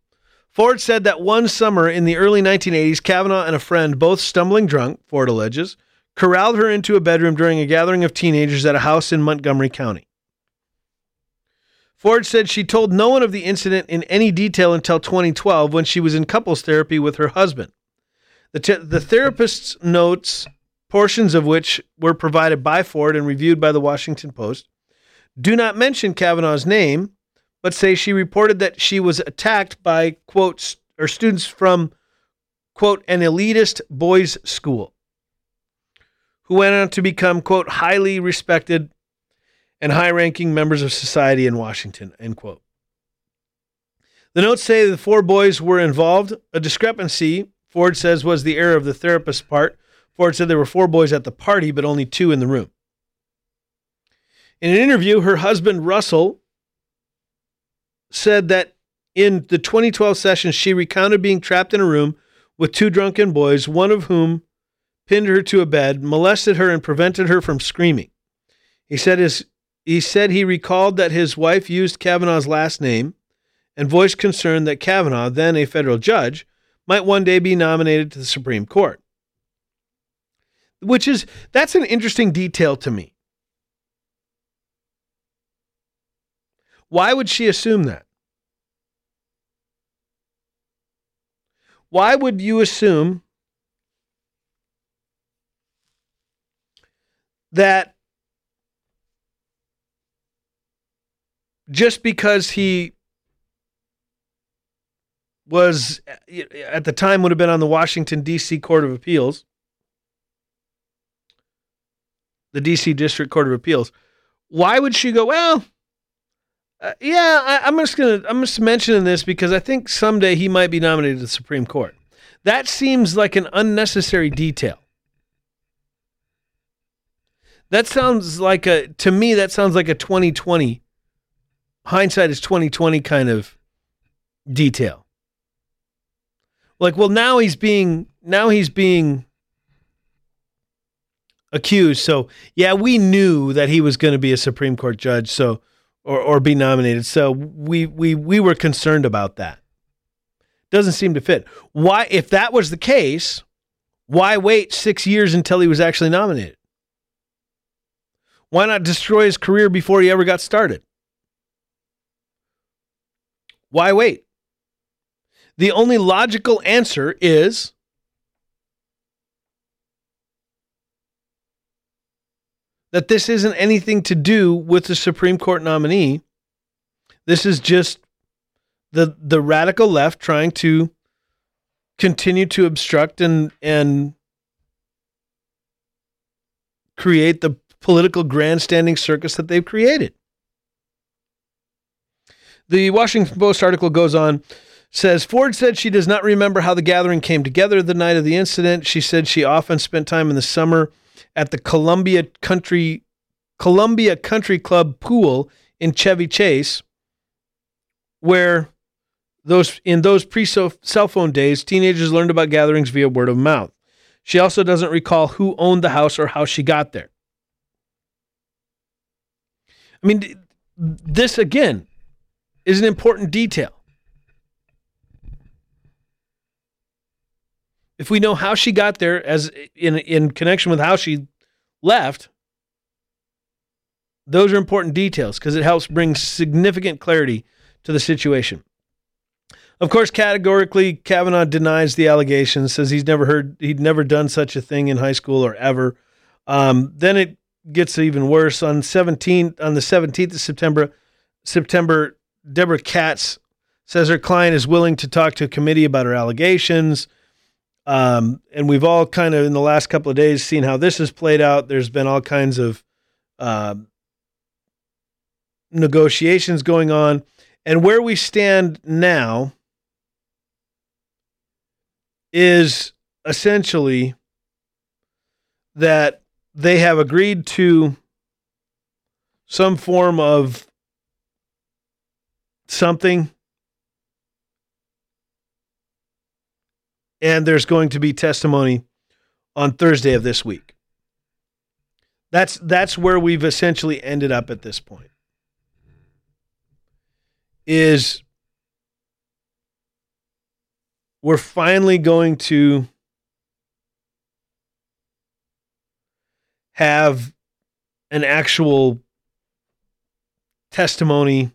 Ford said that one summer in the early 1980s, Kavanaugh and a friend, both stumbling drunk, Ford alleges, corralled her into a bedroom during a gathering of teenagers at a house in Montgomery County. Ford said she told no one of the incident in any detail until 2012 when she was in couples therapy with her husband. The, te- the therapist's notes, portions of which were provided by Ford and reviewed by the Washington Post, do not mention Kavanaugh's name, but say she reported that she was attacked by quotes or students from quote an elitist boys school who went on to become quote highly respected and high-ranking members of society in Washington end quote. The notes say the four boys were involved. A discrepancy, Ford says, was the error of the therapist's part. Ford said there were four boys at the party, but only two in the room. In an interview, her husband, Russell, said that in the 2012 session, she recounted being trapped in a room with two drunken boys, one of whom pinned her to a bed, molested her, and prevented her from screaming. He said his he said he recalled that his wife used Kavanaugh's last name and voiced concern that Kavanaugh, then a federal judge, might one day be nominated to the Supreme Court. Which is that's an interesting detail to me. Why would she assume that? Why would you assume that just because he was at the time would have been on the Washington D.C. Court of Appeals, the D.C. District Court of Appeals. Why would she go? Well, uh, yeah, I, am just gonna I'm just mentioning this because I think someday he might be nominated to the Supreme Court. That seems like an unnecessary detail. That sounds like a to me that sounds like a 2020 hindsight is 2020 kind of detail. Like, well, now he's being now he's being accused. So yeah, we knew that he was going to be a Supreme Court judge. So or, or be nominated. So we, we, we were concerned about that. Doesn't seem to fit. Why, if that was the case, why wait six years until he was actually nominated? Why not destroy his career before he ever got started? Why wait? The only logical answer is that this isn't anything to do with the Supreme Court nominee. This is just the the radical left trying to continue to obstruct and and create the political grandstanding circus that they've created. The Washington Post article goes on says Ford said she does not remember how the gathering came together the night of the incident. She said she often spent time in the summer at the Columbia Country Columbia Country Club pool in Chevy Chase, where those in those pre cell phone days, teenagers learned about gatherings via word of mouth. She also doesn't recall who owned the house or how she got there. I mean, this again is an important detail. if we know how she got there as in in connection with how she left those are important details because it helps bring significant clarity to the situation of course categorically kavanaugh denies the allegations says he's never heard he'd never done such a thing in high school or ever um, then it gets even worse on 17 on the 17th of september september deborah katz says her client is willing to talk to a committee about her allegations um, and we've all kind of in the last couple of days seen how this has played out. There's been all kinds of uh, negotiations going on. And where we stand now is essentially that they have agreed to some form of something and there's going to be testimony on Thursday of this week. That's that's where we've essentially ended up at this point. Is we're finally going to have an actual testimony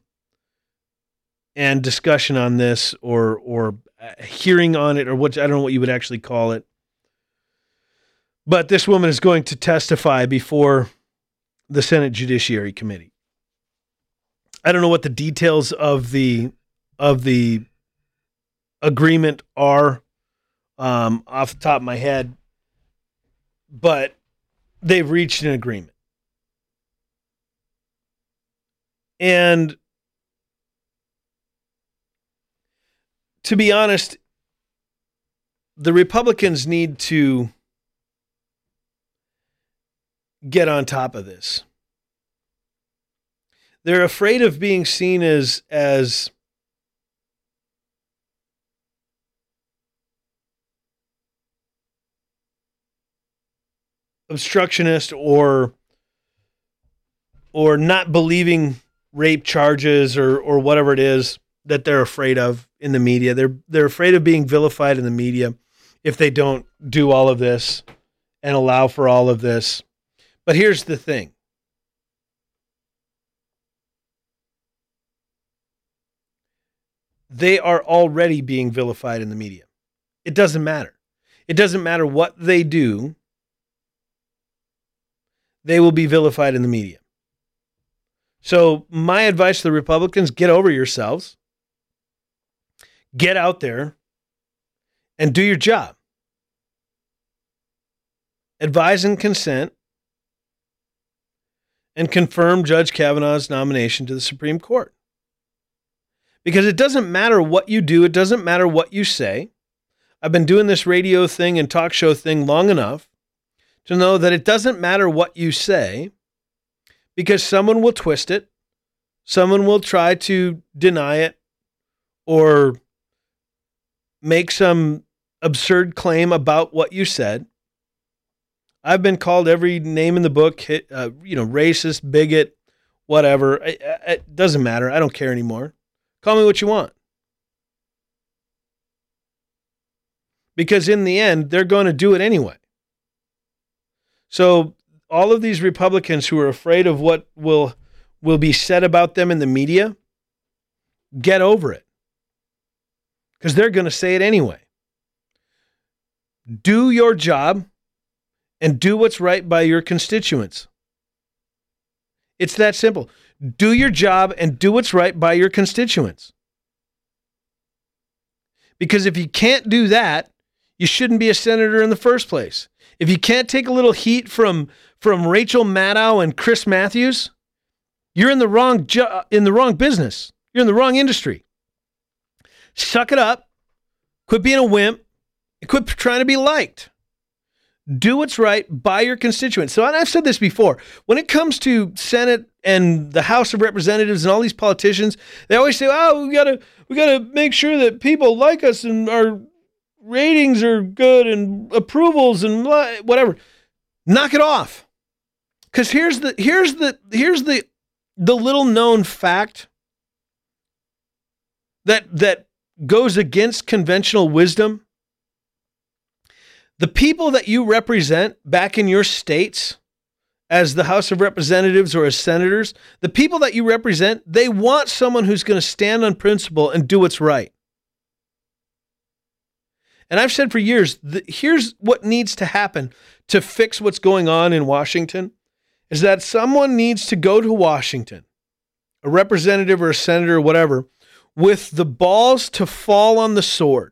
and discussion on this or or hearing on it, or what I don't know what you would actually call it. But this woman is going to testify before the Senate Judiciary Committee. I don't know what the details of the of the agreement are um, off the top of my head, but they've reached an agreement. And to be honest, the Republicans need to get on top of this. They're afraid of being seen as as obstructionist or or not believing rape charges or or whatever it is that they're afraid of in the media. They're they're afraid of being vilified in the media if they don't do all of this and allow for all of this. But here's the thing. They are already being vilified in the media. It doesn't matter. It doesn't matter what they do. They will be vilified in the media. So, my advice to the Republicans get over yourselves, get out there, and do your job. Advise and consent, and confirm Judge Kavanaugh's nomination to the Supreme Court. Because it doesn't matter what you do, it doesn't matter what you say. I've been doing this radio thing and talk show thing long enough to know that it doesn't matter what you say because someone will twist it, someone will try to deny it or make some absurd claim about what you said. I've been called every name in the book, uh, you know, racist, bigot, whatever. It, it doesn't matter. I don't care anymore. Call me what you want. Because in the end, they're going to do it anyway. So all of these Republicans who are afraid of what will will be said about them in the media, get over it. Because they're going to say it anyway. Do your job and do what's right by your constituents. It's that simple. Do your job and do what's right by your constituents. Because if you can't do that, you shouldn't be a senator in the first place. If you can't take a little heat from from Rachel Maddow and Chris Matthews, you're in the wrong jo- uh, in the wrong business. You're in the wrong industry. Suck it up. Quit being a wimp. Quit trying to be liked do what's right by your constituents. So, and I've said this before when it comes to Senate and the House of Representatives and all these politicians, they always say, "Oh, we gotta we gotta make sure that people like us and our ratings are good and approvals and whatever." Knock it off, because here's the here's the here's the the little known fact that that goes against conventional wisdom the people that you represent back in your states as the House of Representatives or as senators, the people that you represent, they want someone who's going to stand on principle and do what's right. And I've said for years, the, here's what needs to happen to fix what's going on in Washington is that someone needs to go to Washington, a representative or a senator or whatever, with the balls to fall on the sword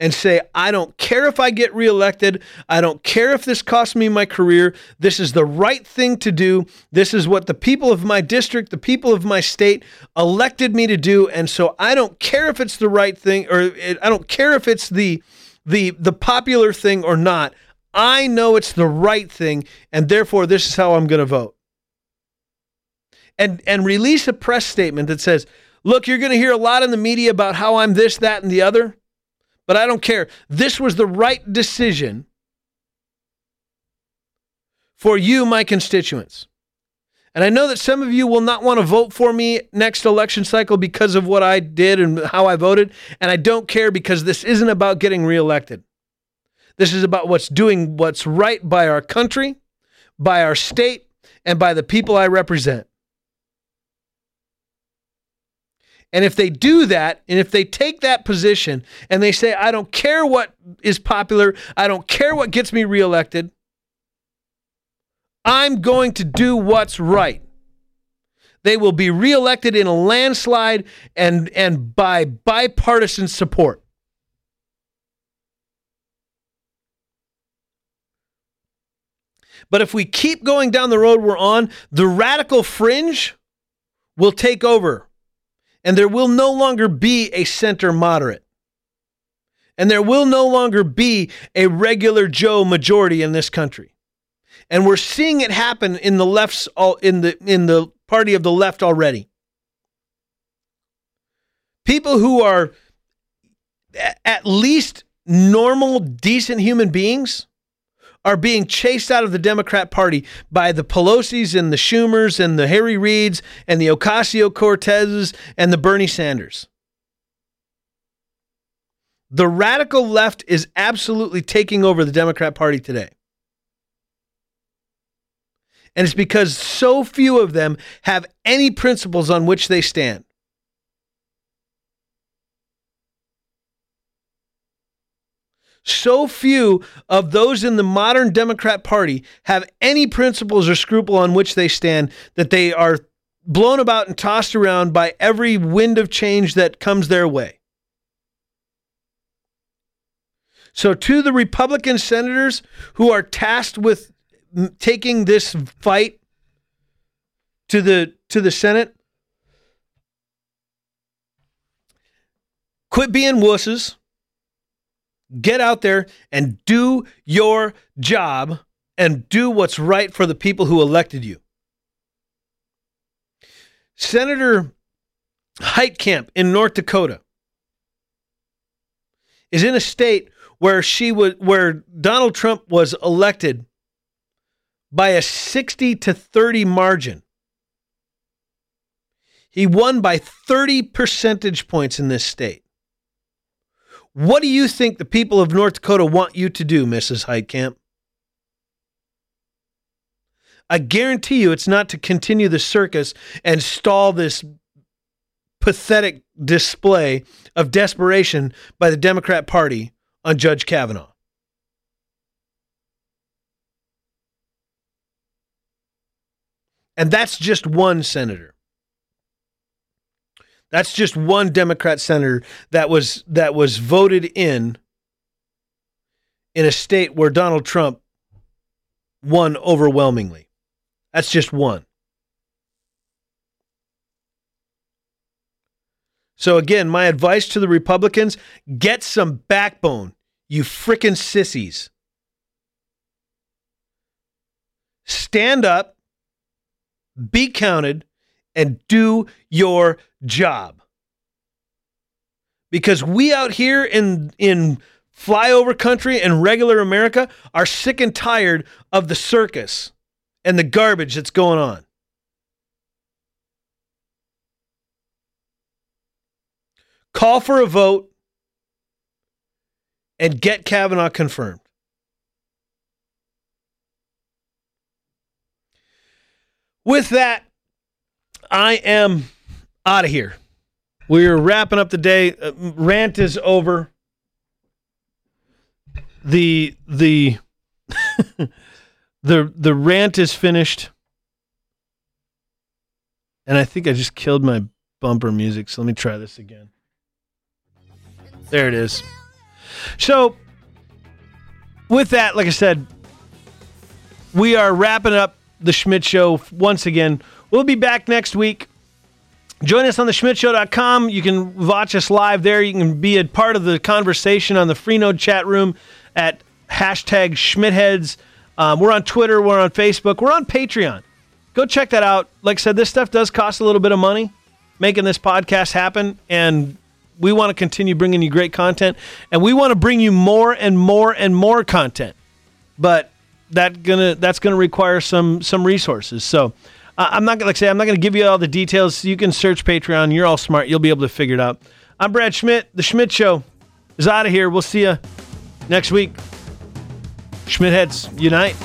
and say, I don't care if I get reelected. I don't care if this costs me my career. This is the right thing to do. This is what the people of my district, the people of my state elected me to do. And so I don't care if it's the right thing or it, I don't care if it's the, the, the popular thing or not. I know it's the right thing. And therefore, this is how I'm going to vote. And, and release a press statement that says, look, you're going to hear a lot in the media about how I'm this, that, and the other but I don't care. This was the right decision for you, my constituents. And I know that some of you will not want to vote for me next election cycle because of what I did and how I voted. And I don't care because this isn't about getting reelected. This is about what's doing what's right by our country, by our state, and by the people I represent. And if they do that, and if they take that position and they say, I don't care what is popular, I don't care what gets me reelected, I'm going to do what's right, They will be reelected in a landslide and, and by bipartisan support. But if we keep going down the road we're on, the radical fringe will take over, and there will no longer be a center moderate. And there will no longer be a regular Joe majority in this country. And we're seeing it happen in the left's all in the in the party of the left already. People who are at least normal, decent human beings are being chased out of the Democrat Party by the Pelosi's and the Schumers and the Harry Reids and the Ocasio Cortezes and the Bernie Sanders. The radical left is absolutely taking over the Democrat Party today. And it's because so few of them have any principles on which they stand. So few of those in the modern Democrat Party have any principles or scruple on which they stand that they are blown about and tossed around by every wind of change that comes their way. So, to the Republican senators who are tasked with taking this fight to the to the Senate, quit being wusses Get out there and do your job and do what's right for the people who elected you. Senator Heitkamp in North Dakota is in a state where she where Donald Trump was elected by a 60 to 30 margin. He won by 30 percentage points in this state. What do you think the people of North Dakota want you to do, Mrs. Heitkamp? I guarantee you it's not to continue the circus and stall this pathetic display of desperation by the Democrat Party on Judge Kavanaugh. And that's just one senator. That's just one Democrat senator that was that was voted in in a state where Donald Trump won overwhelmingly. That's just one. So again, my advice to the Republicans, get some backbone, you frickin' sissies. Stand up, be counted, and do your job. Because we out here in in flyover country and regular America are sick and tired of the circus and the garbage that's going on. Call for a vote and get Kavanaugh confirmed. With that, I am out of here. We're wrapping up the day. Uh, rant is over. The the [LAUGHS] the the rant is finished. And I think I just killed my bumper music. So let me try this again. There it is. So with that, like I said, we are wrapping up the Schmidt show once again. We'll be back next week. Join us on the schmidtshow.com. You can watch us live there. You can be a part of the conversation on the Freenode chat room at hashtag Schmidtheads. Um, we're on Twitter. We're on Facebook. We're on Patreon. Go check that out. Like I said, this stuff does cost a little bit of money making this podcast happen. And we want to continue bringing you great content. And we want to bring you more and more and more content. But that gonna that's gonna require some some resources. So I'm not gonna like say I'm not gonna give you all the details. You can search Patreon. You're all smart. You'll be able to figure it out. I'm Brad Schmidt. The Schmidt Show is out of here. We'll see you next week. Schmidtheads unite.